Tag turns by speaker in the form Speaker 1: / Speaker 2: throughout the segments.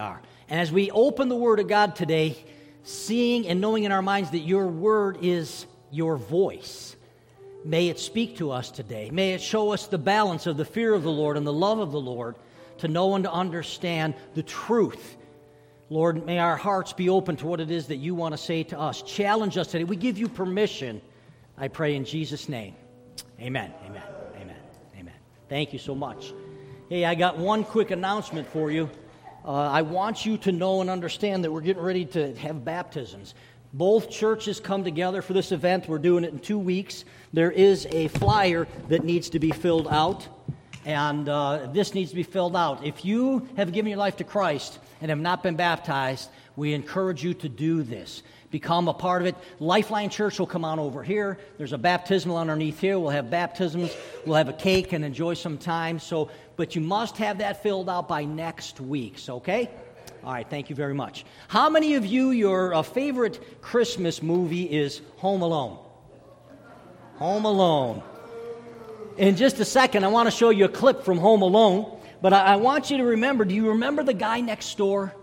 Speaker 1: are. And as we open the Word of God today, seeing and knowing in our minds that your Word is your voice, may it speak to us today. May it show us the balance of the fear of the Lord and the love of the Lord to know and to understand the truth. Lord, may our hearts be open to what it is that you want to say to us. Challenge us today. We give you permission, I pray in Jesus' name. Amen. Amen. Amen. Amen. Thank you so much. Hey, I got one quick announcement for you. Uh, I want you to know and understand that we're getting ready to have baptisms. Both churches come together for this event. We're doing it in two weeks. There is a flyer that needs to be filled out, and uh, this needs to be filled out. If you have given your life to Christ and have not been baptized, we encourage you to do this become a part of it. Lifeline Church will come on over here. There's a baptismal underneath here. We'll have baptisms. We'll have a cake and enjoy some time. So, but you must have that filled out by next week. So, okay? All right, thank you very much. How many of you, your uh, favorite Christmas movie is Home Alone? Home Alone. In just a second, I want to show you a clip from Home Alone, but I, I want you to remember do you remember the guy next door?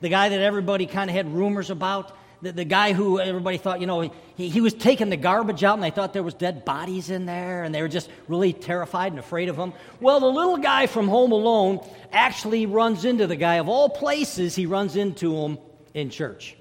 Speaker 1: The guy that everybody kind of had rumors about? The, the guy who everybody thought, you know, he, he was taking the garbage out and they thought there was dead bodies in there and they were just really terrified and afraid of him. Well, the little guy from Home Alone actually runs into the guy. Of all places, he runs into him in church.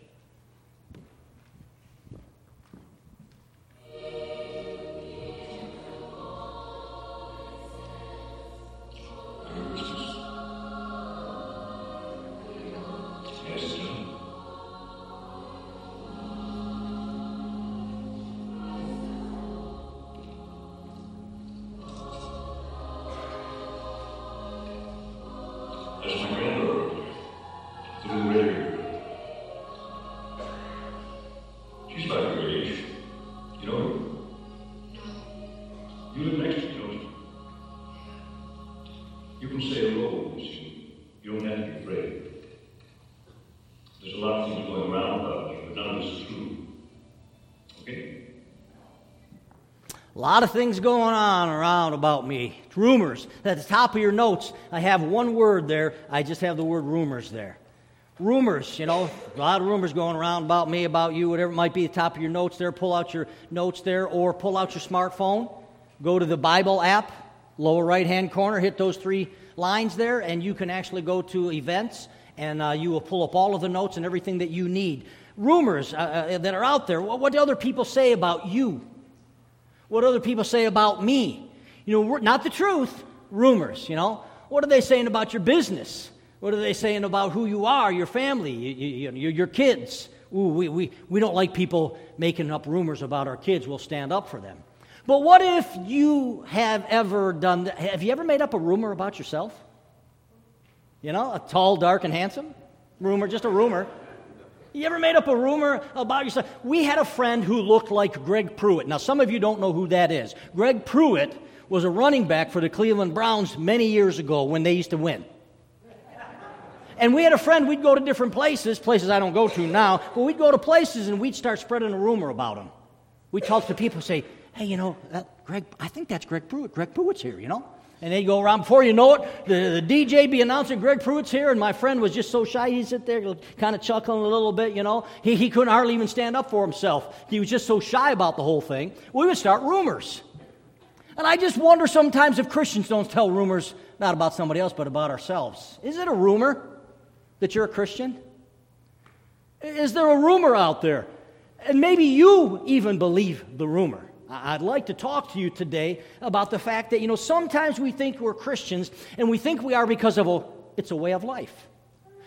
Speaker 1: Lot of things going on around about me. Rumors. At the top of your notes, I have one word there. I just have the word rumors there. Rumors, you know, a lot of rumors going around about me, about you, whatever it might be at the top of your notes there. Pull out your notes there or pull out your smartphone. Go to the Bible app, lower right hand corner, hit those three lines there, and you can actually go to events and uh, you will pull up all of the notes and everything that you need. Rumors uh, uh, that are out there. What, what do other people say about you? What other people say about me. You know, not the truth, rumors, you know. What are they saying about your business? What are they saying about who you are, your family, you, you, your kids? Ooh, we, we, we don't like people making up rumors about our kids. We'll stand up for them. But what if you have ever done that? Have you ever made up a rumor about yourself? You know, a tall, dark, and handsome rumor, just a rumor. You ever made up a rumor about yourself? We had a friend who looked like Greg Pruitt. Now, some of you don't know who that is. Greg Pruitt was a running back for the Cleveland Browns many years ago when they used to win. And we had a friend, we'd go to different places, places I don't go to now, but we'd go to places and we'd start spreading a rumor about him. We'd talk to people, say, hey, you know, that Greg, I think that's Greg Pruitt. Greg Pruitt's here, you know? And they go around. Before you know it, the, the DJ be announcing Greg Pruitt's here, and my friend was just so shy. He'd sit there, kind of chuckling a little bit, you know. He, he couldn't hardly even stand up for himself. He was just so shy about the whole thing. We would start rumors. And I just wonder sometimes if Christians don't tell rumors, not about somebody else, but about ourselves. Is it a rumor that you're a Christian? Is there a rumor out there? And maybe you even believe the rumor. I'd like to talk to you today about the fact that, you know, sometimes we think we're Christians and we think we are because of a, it's a way of life.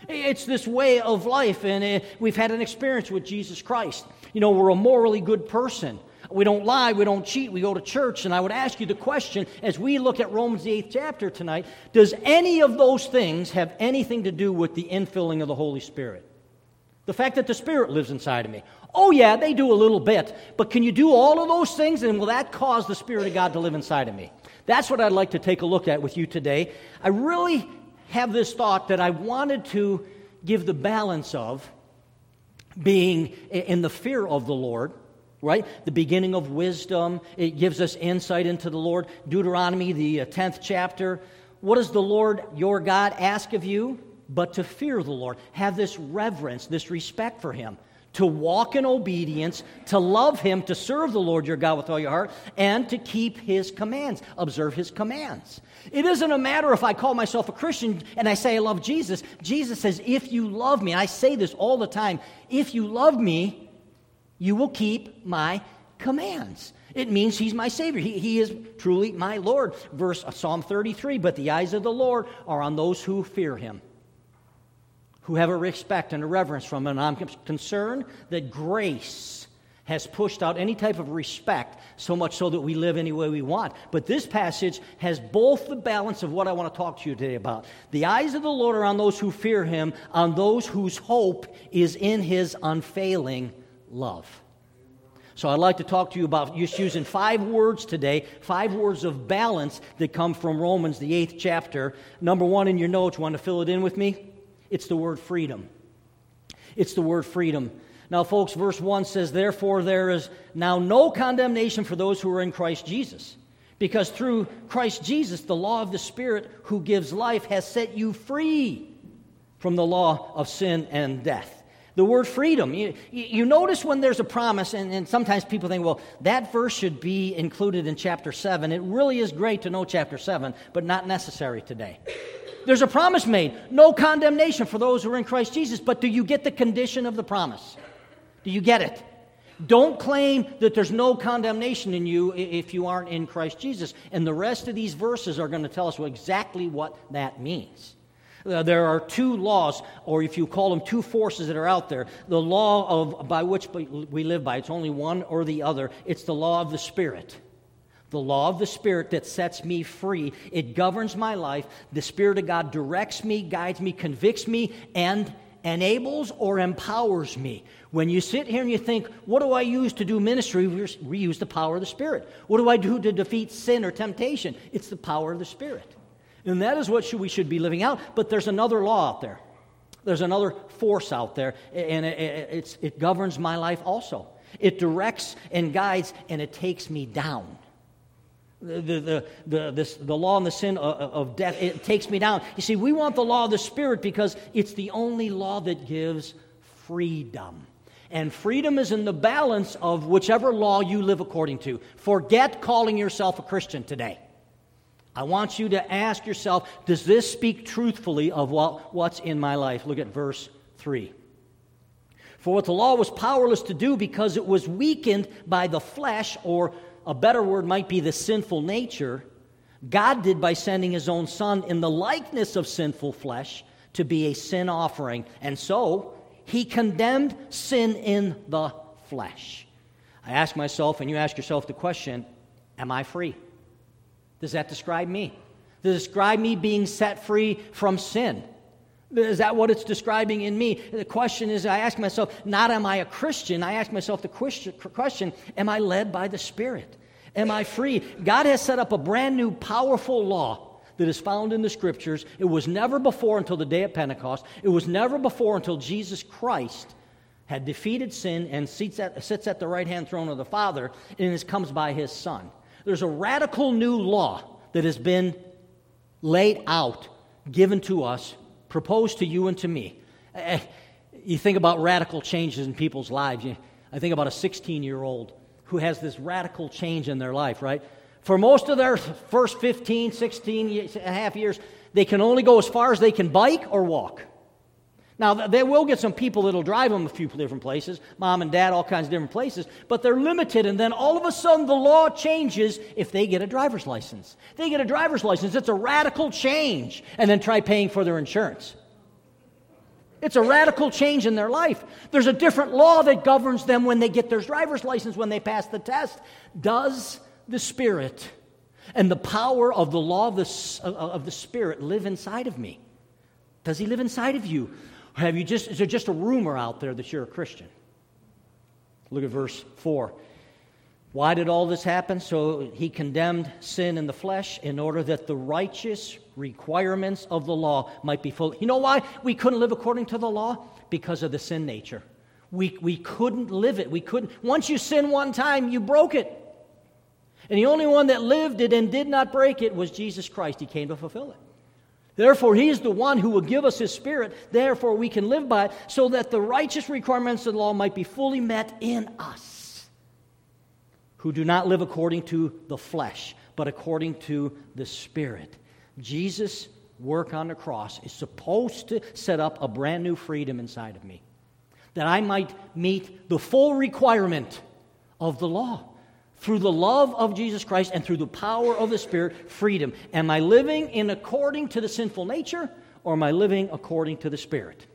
Speaker 1: It's this way of life, and uh, we've had an experience with Jesus Christ. You know, we're a morally good person. We don't lie, we don't cheat, we go to church. And I would ask you the question as we look at Romans, the eighth chapter tonight does any of those things have anything to do with the infilling of the Holy Spirit? The fact that the Spirit lives inside of me. Oh, yeah, they do a little bit. But can you do all of those things? And will that cause the Spirit of God to live inside of me? That's what I'd like to take a look at with you today. I really have this thought that I wanted to give the balance of being in the fear of the Lord, right? The beginning of wisdom. It gives us insight into the Lord. Deuteronomy, the 10th uh, chapter. What does the Lord your God ask of you? But to fear the Lord, have this reverence, this respect for Him, to walk in obedience, to love Him, to serve the Lord your God with all your heart, and to keep His commands, observe His commands. It isn't a matter if I call myself a Christian and I say I love Jesus. Jesus says, If you love me, I say this all the time, if you love me, you will keep my commands. It means he's my Savior. He, he is truly my Lord. Verse Psalm 33 But the eyes of the Lord are on those who fear him, who have a respect and a reverence from him. And I'm concerned that grace has pushed out any type of respect so much so that we live any way we want. But this passage has both the balance of what I want to talk to you today about. The eyes of the Lord are on those who fear him, on those whose hope is in his unfailing love. So I'd like to talk to you about just using five words today, five words of balance that come from Romans, the eighth chapter. Number one in your notes, want to fill it in with me? It's the word freedom. It's the word freedom. Now, folks, verse 1 says, Therefore, there is now no condemnation for those who are in Christ Jesus. Because through Christ Jesus, the law of the Spirit who gives life has set you free from the law of sin and death. The word freedom. You, you notice when there's a promise, and, and, sometimes people think, well, that verse should be included in chapter 7. It really is great to know chapter 7, but not necessary today. There's a promise made no condemnation for those who are in Christ Jesus, but do you get the condition of the promise? Do you get it? Don't claim that there's no condemnation in you if you aren't in Christ Jesus. And the rest of these verses are going to tell us exactly what that means. Uh, there are two laws, or if you call them two forces that are out there. The law of by which we live by, it's only one or the other. It's the law of the Spirit. The law of the Spirit that sets me free. It governs my life. The Spirit of God directs me, guides me, convicts me, and enables or empowers me. When you sit here and you think, what do I use to do ministry? We use the power of the Spirit. What do I do to defeat sin or temptation? It's the power of the Spirit. And that is what we should be living out. But there's another law out there. There's another force out there, and it, it governs my life also. It directs and guides, and it takes me down. The, the, the, this, the law and the sin of, of death, it takes me down. You see, we want the law of the Spirit because it's the only law that gives freedom. And freedom is in the balance of whichever law you live according to. Forget calling yourself a Christian today. I want you to ask yourself does this speak truthfully of what, what's in my life? Look at verse 3. For what the law was powerless to do because it was weakened by the flesh, or a better word might be the sinful nature, God did by sending his own Son in the likeness of sinful flesh to be a sin offering. And so he condemned sin in the flesh. I ask myself, and you ask yourself the question Am I free? Does that describe me? Does it describe me being set free from sin? Is that what it's describing in me? The question is I ask myself, not am I a Christian? I ask myself the question, am I led by the Spirit? Am I free? God has set up a brand new, powerful law that is found in the scriptures. It was never before until the day of Pentecost. It was never before until Jesus Christ had defeated sin and sits at, sits at the right hand throne of the Father, and this comes by his Son. There's a radical new law that has been laid out, given to us, proposed to you and to me. Eh, you think about radical changes in people's lives. I think about a 16 year old who has this radical change in their life, right? For most of their first 15, 16 and a half years, they can only go as far as they can bike or walk. Now, they will get some people that'll drive them a few different places, mom and dad, all kinds of different places, but they're limited. And then all of a sudden, the law changes if they get a driver's license. They get a driver's license, it's a radical change. And then try paying for their insurance. It's a radical change in their life. There's a different law that governs them when they get their driver's license, when they pass the test. Does the Spirit and the power of the law of the, of the Spirit live inside of me? Does He live inside of you? Have you just, is there just a rumor out there that you're a Christian? Look at verse 4. Why did all this happen? So he condemned sin in the flesh in order that the righteous requirements of the law might be fulfilled. You know why we couldn't live according to the law? Because of the sin nature. We, we couldn't live it. We couldn't. Once you sin one time, you broke it. And the only one that lived it and did not break it was Jesus Christ. He came to fulfill it. Therefore, He is the one who will give us His Spirit. Therefore, we can live by it, so that the righteous requirements of the law might be fully met in us, who do not live according to the flesh, but according to the Spirit. Jesus' work on the cross is supposed to set up a brand new freedom inside of me, that I might meet the full requirement of the law through the love of Jesus Christ and through the power of the Spirit, freedom. Am I living in according to the sinful nature or am I living according to the Spirit?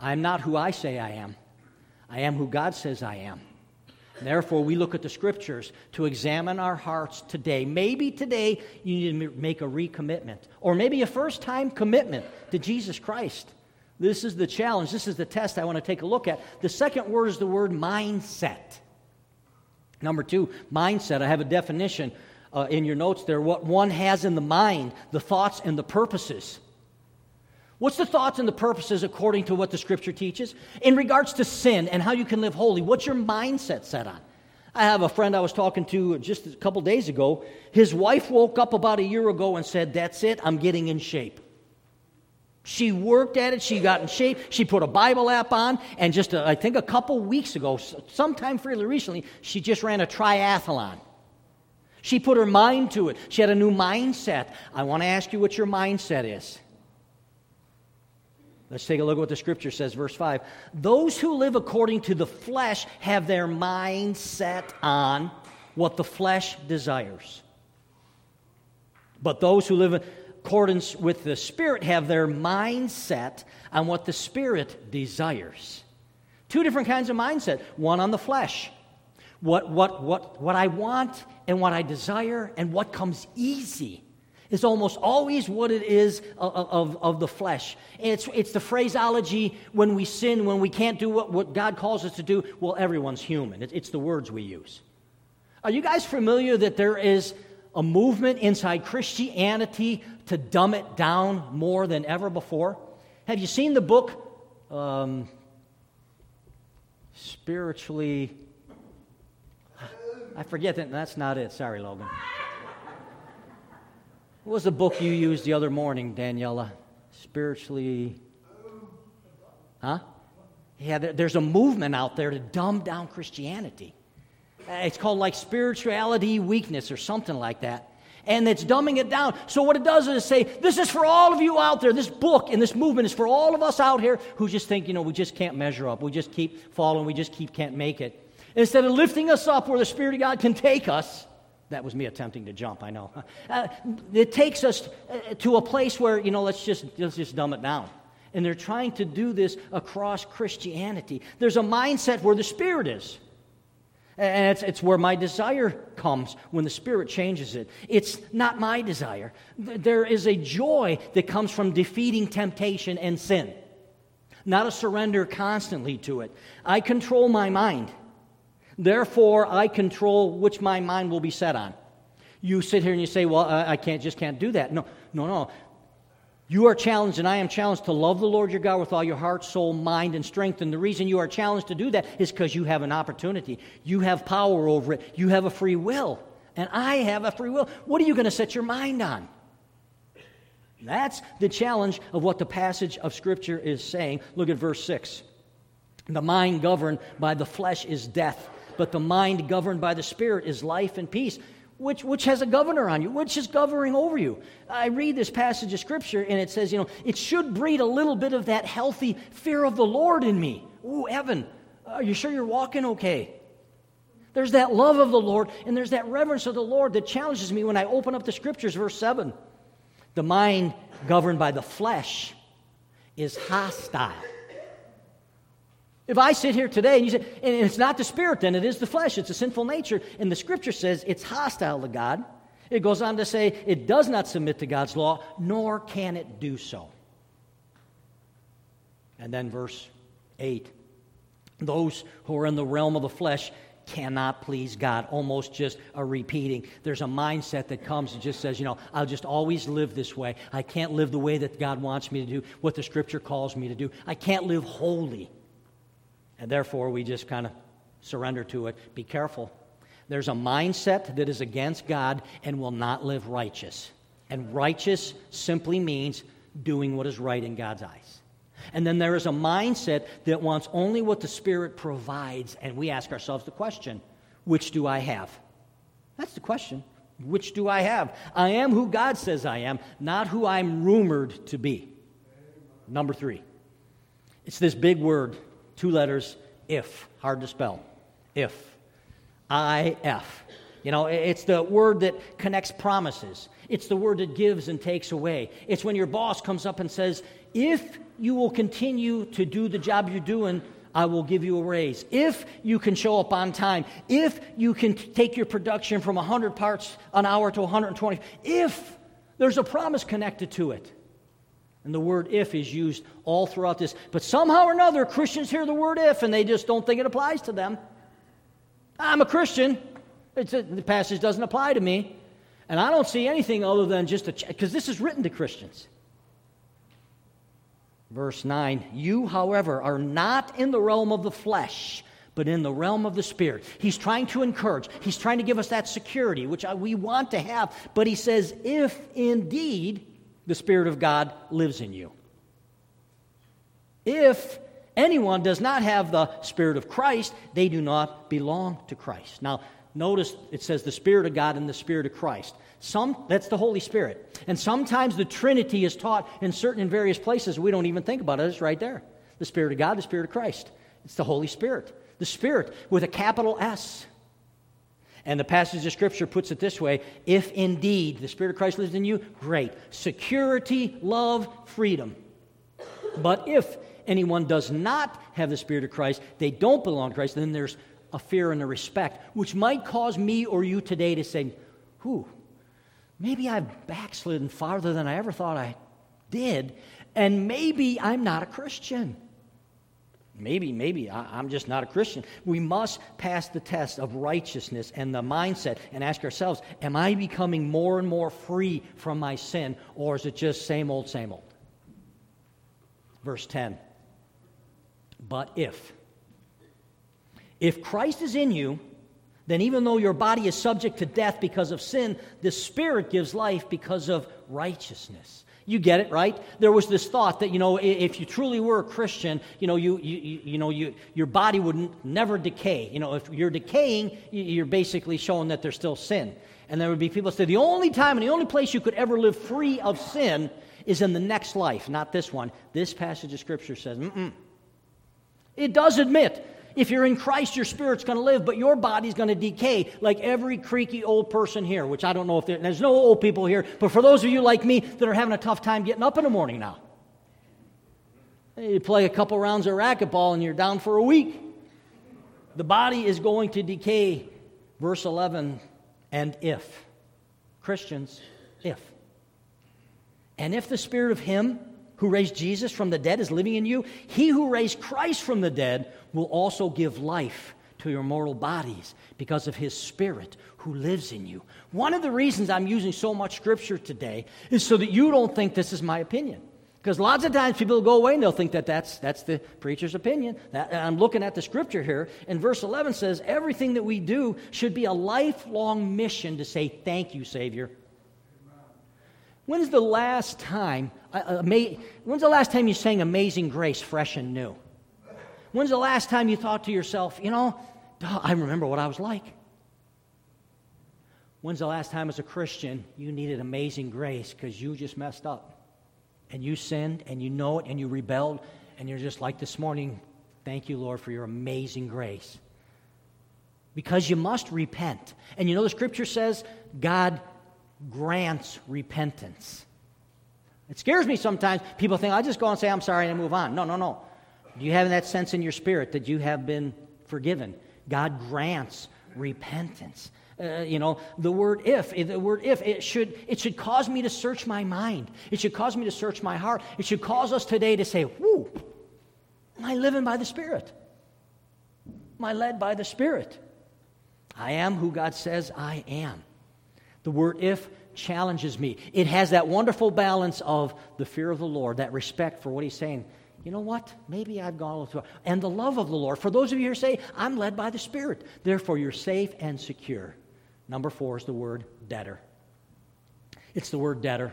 Speaker 1: I am not who I say I am. I am who God says I am. Therefore, we look at the scriptures to examine our hearts today. Maybe today you need to make a recommitment, or maybe a first time commitment to Jesus Christ. This is the challenge. This is the test I want to take a look at. The second word is the word mindset. Number two, mindset. I have a definition uh, in your notes there. What one has in the mind, the thoughts and the purposes. What's the thoughts and the purposes according to what the scripture teaches? In regards to sin and how you can live holy, what's your mindset set on? I have a friend I was talking to just a couple days ago. His wife woke up about a year ago and said, That's it, I'm getting in shape. She worked at it. She got in shape. She put a Bible app on. And just, a, I think a couple weeks ago, sometime fairly recently, she just ran a triathlon. She put her mind to it. She had a new mindset. I want to ask you what your mindset is. Let's take a look at what the scripture says, verse 5. Those who live according to the flesh have their mind set on what the flesh desires. But those who live accordance with the Spirit, have their mind set on what the Spirit desires. Two different kinds of mindset one on the flesh, what, what, what, what I want and what I desire, and what comes easy is almost always what it is of, of, of, the flesh. It's, it's the phraseology when we sin, when we can't do what, what God calls us to do. Well, everyone's human. It, it's the words we use. Are you guys familiar that there is a movement inside Christianity to dumb it down more than ever before. Have you seen the book um, Spiritually? I forget that. That's not it. Sorry, Logan. What was the book you used the other morning, Daniela? Spiritually. Huh? Yeah, there's a movement out there to dumb down Christianity. It's called like spirituality weakness or something like that. And it's dumbing it down. So, what it does is say, This is for all of you out there. This book and this movement is for all of us out here who just think, you know, we just can't measure up. We just keep falling. We just keep can't make it. Instead of lifting us up where the Spirit of God can take us, that was me attempting to jump, I know. Uh, it takes us uh, to a place where, you know, let's just, let's just dumb it down. And they're trying to do this across Christianity. There's a mindset where the Spirit is. And it's, it's where my desire comes when the Spirit changes it. It's not my desire. There is a joy that comes from defeating temptation and sin, not a surrender constantly to it. I control my mind. Therefore, I control which my mind will be set on. You sit here and you say, Well, I can't, just can't do that. No, no, no. You are challenged, and I am challenged to love the Lord your God with all your heart, soul, mind, and strength. And the reason you are challenged to do that is because you have an opportunity. You have power over it. You have a free will. And I have a free will. What are you going to set your mind on? That's the challenge of what the passage of Scripture is saying. Look at verse 6. The mind governed by the flesh is death, but the mind governed by the Spirit is life and peace which, which has a governor on you, which is governing over you. I read this passage of scripture and it says, you know, it should breed a little bit of that healthy fear of the Lord in me. Ooh, Evan, are you sure you're walking okay? There's that love of the Lord and there's that reverence of the Lord that challenges me when I open up the scriptures, verse 7. The mind governed by the flesh is hostile if I sit here today and you say, and it's not the spirit, then it is the flesh, it's a sinful nature, and the scripture says it's hostile to God, it goes on to say it does not submit to God's law, nor can it do so. And then verse 8 those who are in the realm of the flesh cannot please God. Almost just a repeating. There's a mindset that comes and just says, you know, I'll just always live this way. I can't live the way that God wants me to do, what the scripture calls me to do. I can't live holy. And therefore, we just kind of surrender to it. Be careful. There's a mindset that is against God and will not live righteous. And righteous simply means doing what is right in God's eyes. And then there is a mindset that wants only what the Spirit provides. And we ask ourselves the question which do I have? That's the question. Which do I have? I am who God says I am, not who I'm rumored to be. Number three. It's this big word, two letters, if, hard to spell. If. I F. You know, it's the word that connects promises. It's the word that gives and takes away. It's when your boss comes up and says, If you will continue to do the job you're doing, I will give you a raise. If you can show up on time, if you can take your production from 100 parts an hour to 120, if there's a promise connected to it. And the word if is used all throughout this. But somehow or another, Christians hear the word if and they just don't think it applies to them. I'm a Christian. A, the passage doesn't apply to me. And I don't see anything other than just a because this is written to Christians. Verse 9, you, however, are not in the realm of the flesh, but in the realm of the Spirit. He's trying to encourage, he's trying to give us that security, which we want to have. But he says, if indeed the Spirit of God lives in you. If anyone does not have the Spirit of Christ, they do not belong to Christ. Now, notice it says the Spirit of God and the Spirit of Christ. Some, that's the Holy Spirit. And sometimes the Trinity is taught in certain and various places. We don't even think about it. It's right there. The Spirit of God, the Spirit of Christ. It's the Holy Spirit. The Spirit with a capital S. And the passage of Scripture puts it this way if indeed the Spirit of Christ lives in you, great. Security, love, freedom. But if anyone does not have the Spirit of Christ, they don't belong to Christ, then there's a fear and a respect, which might cause me or you today to say, Who? maybe I've backslidden farther than I ever thought I did, and maybe I'm not a Christian. Maybe, maybe I'm just not a Christian. We must pass the test of righteousness and the mindset and ask ourselves Am I becoming more and more free from my sin, or is it just same old, same old? Verse 10 But if, if Christ is in you, then even though your body is subject to death because of sin, the Spirit gives life because of righteousness. You get it, right? There was this thought that, you know, if you truly were a Christian, you know, you, you, you know you, your body would never decay. You know, if you're decaying, you're basically showing that there's still sin. And there would be people say the only time and the only place you could ever live free of sin is in the next life, not this one. This passage of Scripture says, mm It does admit if you're in Christ, your spirit's going to live, but your body's going to decay like every creaky old person here, which I don't know if there's no old people here, but for those of you like me that are having a tough time getting up in the morning now, you play a couple rounds of racquetball and you're down for a week. The body is going to decay. Verse 11, and if. Christians, if. And if the spirit of him who raised Jesus from the dead is living in you, he who raised Christ from the dead will also give life to your mortal bodies because of his spirit who lives in you. One of the reasons I'm using so much scripture today is so that you don't think this is my opinion. Because lots of times people go away and they'll think that that's, that's the preacher's opinion. That, I'm looking at the scripture here, and verse 11 says, Everything that we do should be a lifelong mission to say, Thank you, Savior. When's the last time, uh, when's the last time you sang Amazing Grace fresh and new? When's the last time you thought to yourself, you know, I remember what I was like? When's the last time as a Christian you needed amazing grace because you just messed up and you sinned and you know it and you rebelled and you're just like this morning, thank you, Lord, for your amazing grace. Because you must repent. And you know the scripture says God grants repentance. It scares me sometimes. People think, I just go and say, I'm sorry, and move on. No, no, no. Do you have that sense in your spirit that you have been forgiven? God grants repentance. Uh, you know the word if the word if it should it should cause me to search my mind. It should cause me to search my heart. It should cause us today to say whoo am i living by the spirit? Am i led by the spirit? I am who god says i am. The word if challenges me. It has that wonderful balance of the fear of the lord that respect for what he's saying you know what? Maybe I've gone a little too. And the love of the Lord. For those of you who say, I'm led by the Spirit. Therefore, you're safe and secure. Number four is the word debtor. It's the word debtor.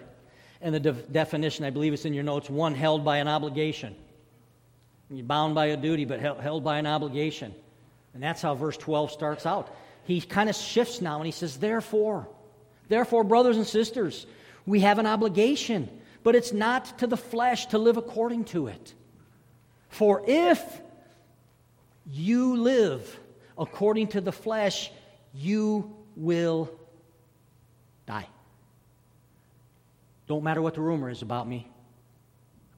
Speaker 1: And the de- definition, I believe it's in your notes one held by an obligation. You're bound by a duty, but held by an obligation. And that's how verse 12 starts out. He kind of shifts now and he says, Therefore, therefore, brothers and sisters, we have an obligation, but it's not to the flesh to live according to it. For if you live according to the flesh, you will die. Don't matter what the rumor is about me.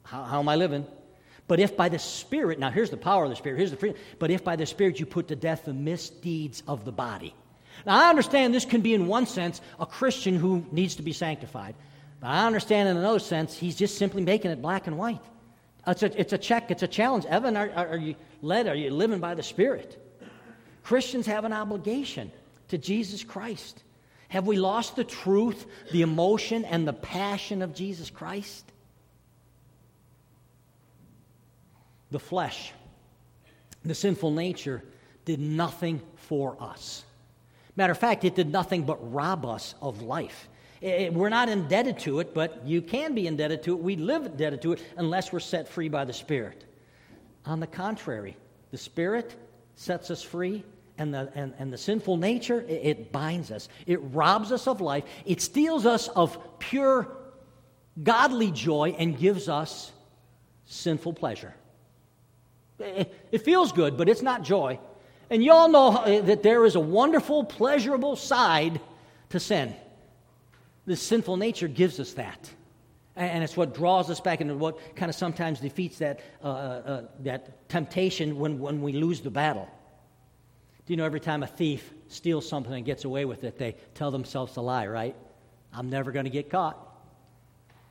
Speaker 1: How, how, am I living? But if by the Spirit, now here's the power of the Spirit, here's the freedom. But if by the Spirit you put to death the misdeeds of the body. Now I understand this can be, in one sense, a Christian who needs to be sanctified. But I understand in another sense, he's just simply making it black and white. It's a, it's a check, it's a challenge. Evan, are, are you led? Are you living by the Spirit? Christians have an obligation to Jesus Christ. Have we lost the truth, the emotion, and the passion of Jesus Christ? The flesh, the sinful nature, did nothing for us. Matter of fact, it did nothing but rob us of life. It, we're not indebted to it, but you can be indebted to it. We live indebted to it unless we're set free by the Spirit. On the contrary, the Spirit sets us free, and the, and, and the sinful nature, it, it binds us. It robs us of life. It steals us of pure, godly joy and gives us sinful pleasure. It, it feels good, but it's not joy. And you all know that there is a wonderful, pleasurable side to sin. This sinful nature gives us that. And it's what draws us back and what kind of sometimes defeats that, uh, uh, uh, that temptation when, when we lose the battle. Do you know every time a thief steals something and gets away with it, they tell themselves a lie, right? I'm never going to get caught.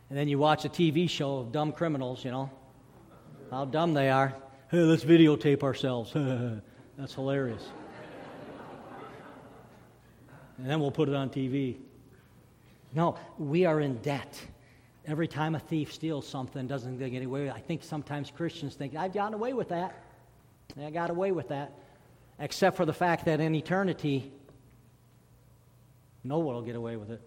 Speaker 1: And then you watch a TV show of dumb criminals, you know, how dumb they are. Hey, let's videotape ourselves. That's hilarious. and then we'll put it on TV. No, we are in debt. Every time a thief steals something, doesn't get away. I think sometimes Christians think, I've gotten away with that. I got away with that. Except for the fact that in eternity, no one will get away with it.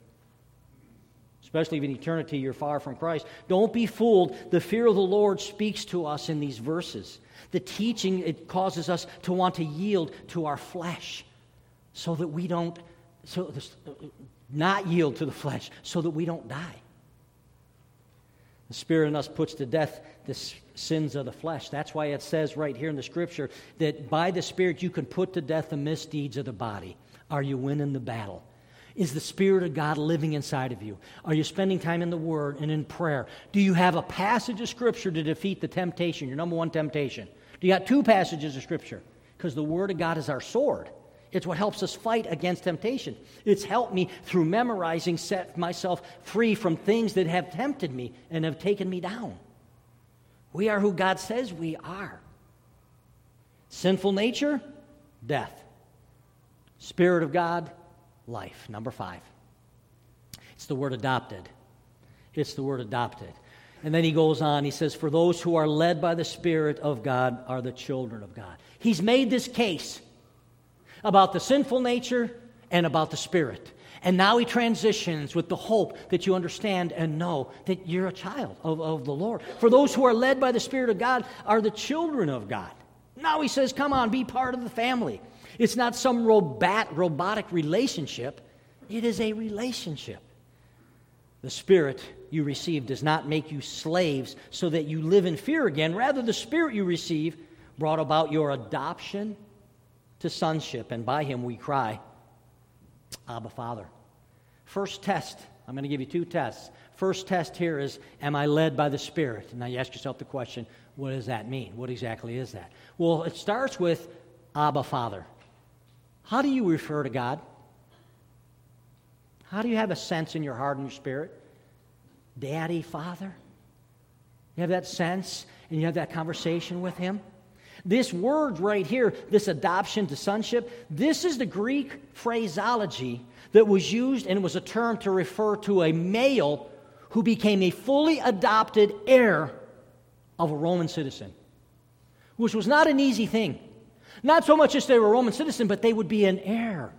Speaker 1: Especially if in eternity you're far from Christ. Don't be fooled. The fear of the Lord speaks to us in these verses. The teaching, it causes us to want to yield to our flesh so that we don't, so not yield to the flesh so that we don't die. The Spirit in us puts to death the sins of the flesh. That's why it says right here in the Scripture that by the Spirit you can put to death the misdeeds of the body. Are you winning the battle? Is the Spirit of God living inside of you? Are you spending time in the Word and in prayer? Do you have a passage of Scripture to defeat the temptation, your number one temptation? Do you got two passages of Scripture? Because the Word of God is our sword. It's what helps us fight against temptation. It's helped me through memorizing, set myself free from things that have tempted me and have taken me down. We are who God says we are. Sinful nature, death. Spirit of God, life. Number five. It's the word adopted. It's the word adopted. And then he goes on, he says, For those who are led by the Spirit of God are the children of God. He's made this case about the sinful nature and about the spirit. And now he transitions with the hope that you understand and know that you're a child of, of the Lord. For those who are led by the Spirit of God are the children of God. Now he says, Come on, be part of the family. It's not some robot, robotic relationship, it is a relationship. The Spirit you receive does not make you slaves so that you live in fear again. Rather, the Spirit you receive brought about your adoption to sonship, and by him we cry, Abba, Father. First test, I'm going to give you two tests. First test here is, Am I led by the Spirit? Now you ask yourself the question, What does that mean? What exactly is that? Well, it starts with Abba, Father. How do you refer to God? How do you have a sense in your heart and your spirit? Daddy, Father? You have that sense and you have that conversation with Him? This word right here, this adoption to sonship, this is the Greek phraseology that was used and was a term to refer to a male who became a fully adopted heir of a Roman citizen, which was not an easy thing. Not so much as they were a Roman citizen, but they would be an heir.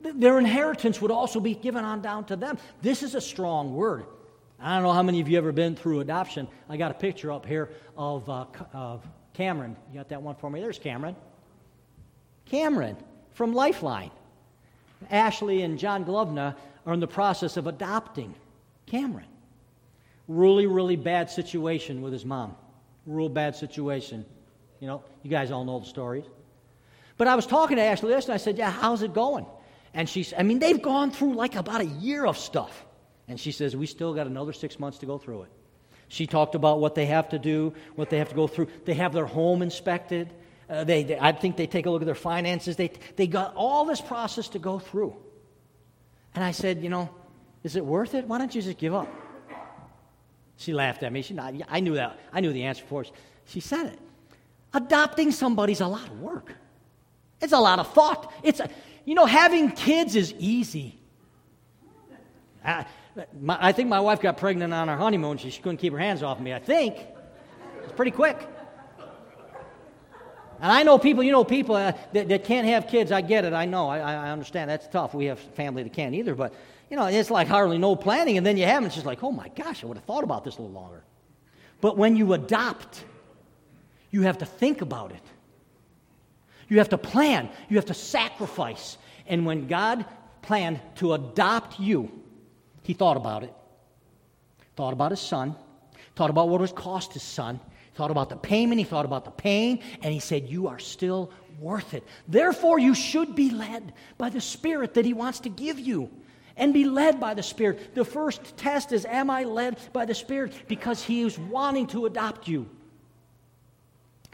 Speaker 1: Their inheritance would also be given on down to them. This is a strong word. I don't know how many of you ever been through adoption. I got a picture up here of, uh, of Cameron. You got that one for me? There's Cameron. Cameron from Lifeline. Ashley and John Glovna are in the process of adopting Cameron. Really, really bad situation with his mom. Real bad situation. You know, you guys all know the stories. But I was talking to Ashley and I said, Yeah, how's it going? And she's, I mean, they've gone through like about a year of stuff. And she says, We still got another six months to go through it. She talked about what they have to do, what they have to go through. They have their home inspected. Uh, they, they, I think they take a look at their finances. They, they got all this process to go through. And I said, You know, is it worth it? Why don't you just give up? She laughed at me. She, I knew that. I knew the answer for it. She said it. Adopting somebody's a lot of work. It's a lot of thought. It's a, you know, having kids is easy. My, I think my wife got pregnant on our honeymoon. She, she couldn't keep her hands off me. I think it's pretty quick. And I know people, you know, people uh, that, that, can't have kids. I get it. I know. I, I understand. That's tough. We have family that can't either. But, you know, it's like hardly no planning. And then you have them. It's just like, oh my gosh, I would have thought about this a little longer. But when you adopt, you have to think about it. You have to plan. You have to sacrifice. And when God planned to adopt you, He thought about it. Thought about His son. Thought about what it would cost His son. Thought about the payment. He thought about the pain. And He said, You are still worth it. Therefore, you should be led by the Spirit that He wants to give you. And be led by the Spirit. The first test is Am I led by the Spirit? Because He is wanting to adopt you.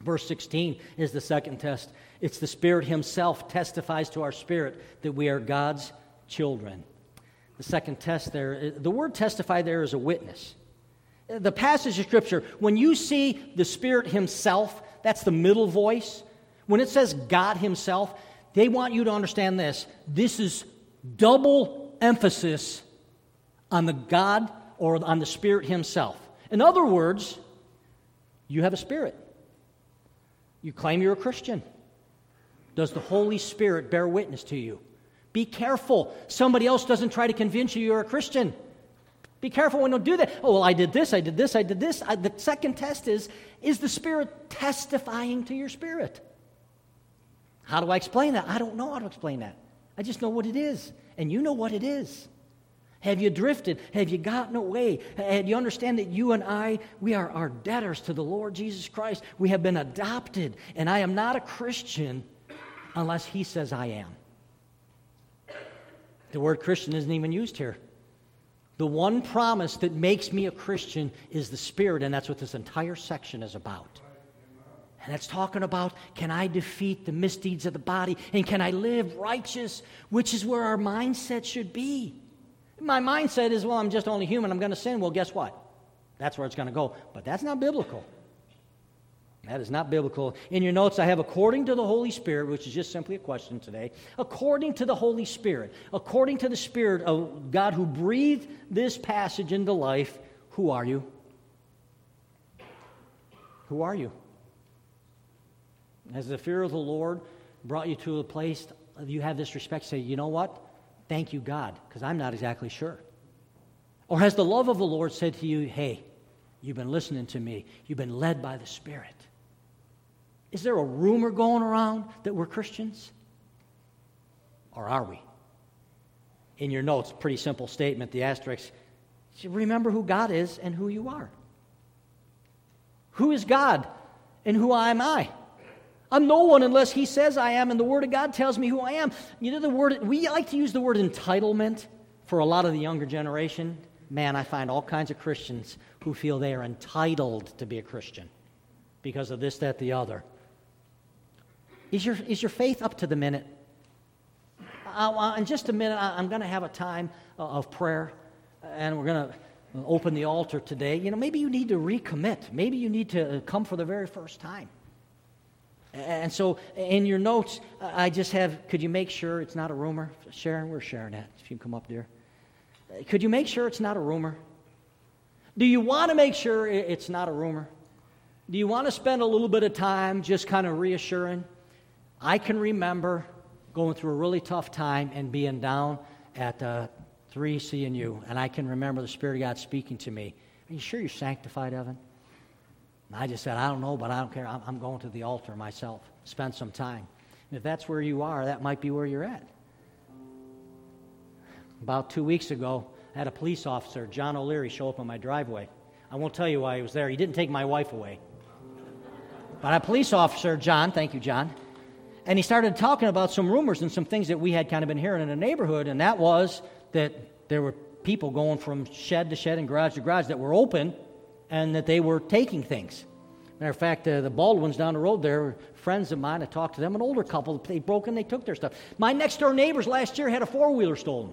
Speaker 1: Verse 16 is the second test. It's the Spirit Himself testifies to our spirit that we are God's children. The second test there, the word testify there is a witness. The passage of Scripture, when you see the Spirit Himself, that's the middle voice. When it says God Himself, they want you to understand this. This is double emphasis on the God or on the Spirit Himself. In other words, you have a spirit. You claim you're a Christian. Does the Holy Spirit bear witness to you? Be careful. Somebody else doesn't try to convince you you're a Christian. Be careful when you do that. Oh, well, I did this, I did this, I did this. I, the second test is is the Spirit testifying to your spirit? How do I explain that? I don't know how to explain that. I just know what it is, and you know what it is. Have you drifted? Have you gotten away? And you understand that you and I, we are our debtors to the Lord Jesus Christ. We have been adopted, and I am not a Christian unless He says I am. The word Christian isn't even used here. The one promise that makes me a Christian is the Spirit, and that's what this entire section is about. And that's talking about can I defeat the misdeeds of the body and can I live righteous, which is where our mindset should be. My mindset is, well, I'm just only human, I'm going to sin. Well, guess what? That's where it's going to go. But that's not biblical. That is not biblical. In your notes, I have according to the Holy Spirit, which is just simply a question today. According to the Holy Spirit, according to the Spirit of God who breathed this passage into life, who are you? Who are you? Has the fear of the Lord brought you to a place you have this respect? Say, you know what? Thank you, God, because I'm not exactly sure. Or has the love of the Lord said to you, hey, you've been listening to me, you've been led by the Spirit? Is there a rumor going around that we're Christians? Or are we? In your notes, pretty simple statement, the asterisk. Remember who God is and who you are. Who is God and who am I? I'm no one unless he says I am, and the Word of God tells me who I am. You know, the word, we like to use the word entitlement for a lot of the younger generation. Man, I find all kinds of Christians who feel they are entitled to be a Christian because of this, that, the other. Is your, is your faith up to the minute? I, in just a minute, I, am going to have a time uh, of prayer, and we're going to open the altar today. You know, maybe you need to recommit. Maybe you need to come for the very first time. And so, in your notes, I just have could you make sure it's not a rumor? Sharon, we're sharing that. If you come up there. Could you make sure it's not a rumor? Do you want to make sure it's not a rumor? Do you want to spend a little bit of time just kind of reassuring? I can remember going through a really tough time and being down at uh, 3 CNU. And I can remember the Spirit of God speaking to me. Are you sure you're sanctified, Evan? And I just said, I don't know, but I don't care. I'm, I'm going to the altar myself. Spend some time. And if that's where you are, that might be where you're at. About two weeks ago, I had a police officer, John O'Leary, show up on my driveway. I won't tell you why he was there. He didn't take my wife away. But a police officer, John, thank you, John, and he started talking about some rumors and some things that we had kind of been hearing in the neighborhood, and that was that there were people going from shed to shed and garage to garage that were open and that they were taking things. Matter of fact, uh, the Baldwins down the road there, friends of mine, I talked to them, an older couple, they broke in, they took their stuff. My next door neighbors last year had a four wheeler stolen.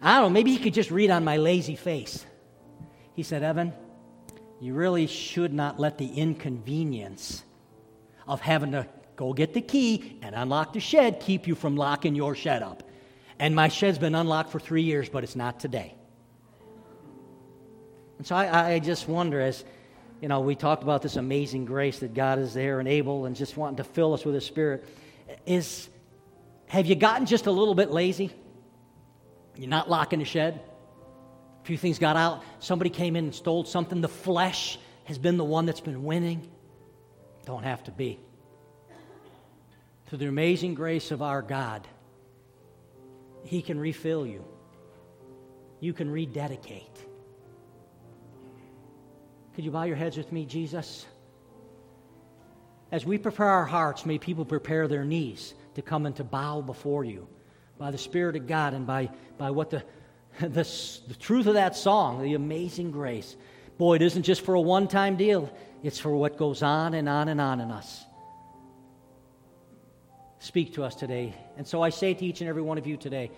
Speaker 1: I don't know, maybe he could just read on my lazy face. He said, Evan, you really should not let the inconvenience of having to go get the key and unlock the shed keep you from locking your shed up. And my shed's been unlocked for three years, but it's not today. And so I, I just wonder as, you know, we talked about this amazing grace that God is there and able and just wanting to fill us with His Spirit. Is, have you gotten just a little bit lazy? You're not locking the shed? A few things got out. Somebody came in and stole something. The flesh has been the one that's been winning. Don't have to be. Through the amazing grace of our God, He can refill you. You can rededicate. Could you bow your heads with me, Jesus? As we prepare our hearts, may people prepare their knees to come and to bow before you by the Spirit of God and by, by what the, the, the truth of that song, the amazing grace. Boy, it isn't just for a one time deal, it's for what goes on and on and on in us. Speak to us today. And so I say to each and every one of you today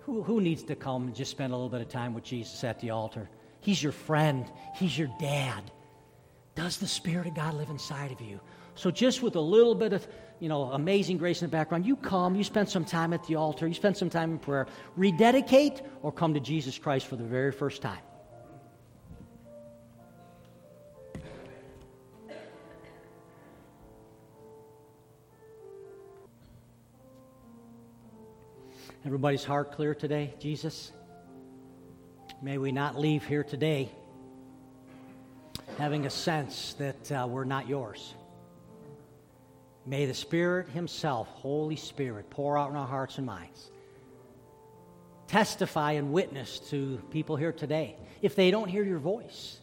Speaker 1: who, who needs to come and just spend a little bit of time with Jesus at the altar? He's your friend, He's your dad. Does the Spirit of God live inside of you? So, just with a little bit of, you know, amazing grace in the background, you come, you spend some time at the altar, you spend some time in prayer, rededicate, or come to Jesus Christ for the very first time. Everybody's heart clear today, Jesus? May we not leave here today having a sense that uh, we're not yours. May the Spirit Himself, Holy Spirit, pour out in our hearts and minds. Testify and witness to people here today. If they don't hear your voice,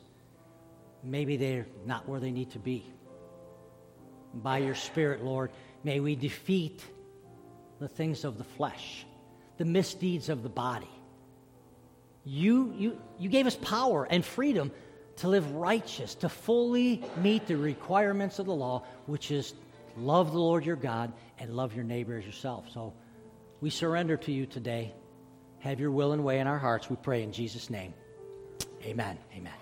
Speaker 1: maybe they're not where they need to be. By your Spirit, Lord, may we defeat the things of the flesh, the misdeeds of the body you, you, you gave us power and freedom to live righteous, to fully meet the requirements of the law, which is love the Lord your God and love your neighbor as yourself. So we surrender to you today. Have your will and way in our hearts, we pray in Jesus' name. Amen. Amen.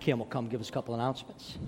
Speaker 1: Kim will come give us a couple announcements.